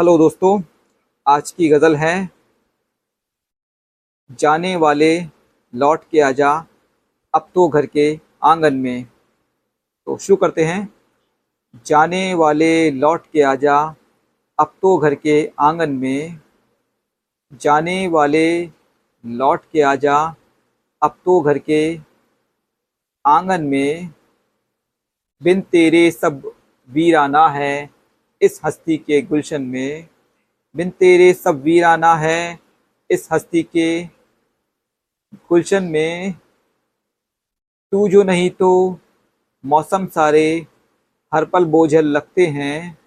Hello दोस्तों, आज की गज़ल है, जाने वाले लौट के आजा, अब तो घर के आँगन में। तो शुरू करते हैं। जाने वाले लौट के आजा, अब तो घर के आँगन में। जाने वाले लौट के आजा, अब तो घर के आँगन में। बिन तेरे सब वीराना है इस हस्ती के गुलशन में। बिन तेरे सब वीराना है। इस हस्ती के गुलशन में। तू जो नहीं तो मौसम सारे हर पल बोझल लगते हैं।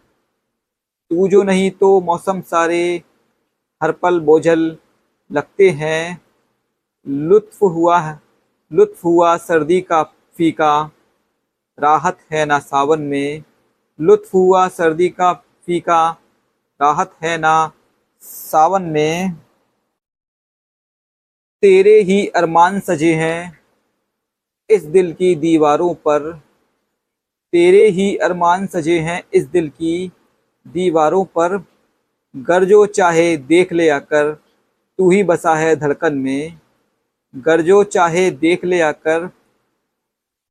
तू जो नहीं तो मौसम सारे हर पल बोझल लगते हैं। लुत्फ हुआ लुत्फ हुआ सर्दी का फीका। राहत है ना सावन में। लुत्फ हुआ, सर्दी का फीका राहत है ना? सावन में तेरे ही अरमान सजे हैं। इस दिल की दीवारों पर तेरे ही अरमान सजे हैं। इस दिल की दीवारों पर गरजो चाहे देख ले आकर, तू ही बसा है धड़कन में। गरजो चाहे देख ले आकर,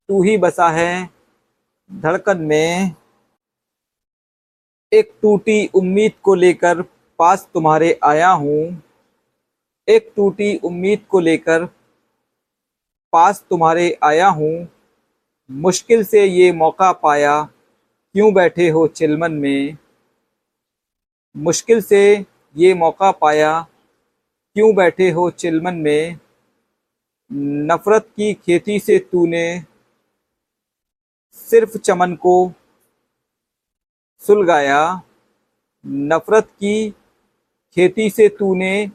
तू ही बसा है धड़कन में। एक टूटी उम्मीद को लेकर पास तुम्हारे आया हूँ। एक टूटी उम्मीद को लेकर पास तुम्हारे आया हूँ। मुश्किल से ये मौका पाया, क्यों बैठे हो चिलमन में? मुश्किल से ये मौका पाया, क्यों बैठे हो चिलमन में? नफ़रत की खेती से तूने सिर्फ़ चमन को सुलगाया, नफ़रत की खेती से तूने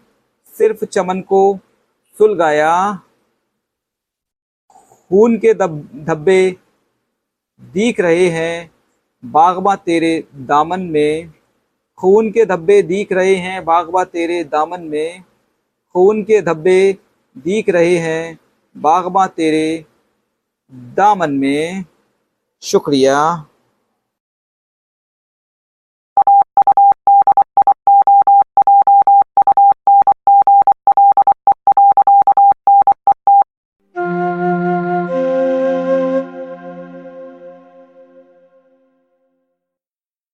सिर्फ़ चमन को सुलगाया। खून के दब, धब्बे दिख रहे हैं, बागबा तेरे दामन में। खून के धब्बे दिख रहे हैं, बागबा तेरे दामन में। खून के धब्बे दिख रहे हैं, बागबा तेरे दामन में। शुक्रिया।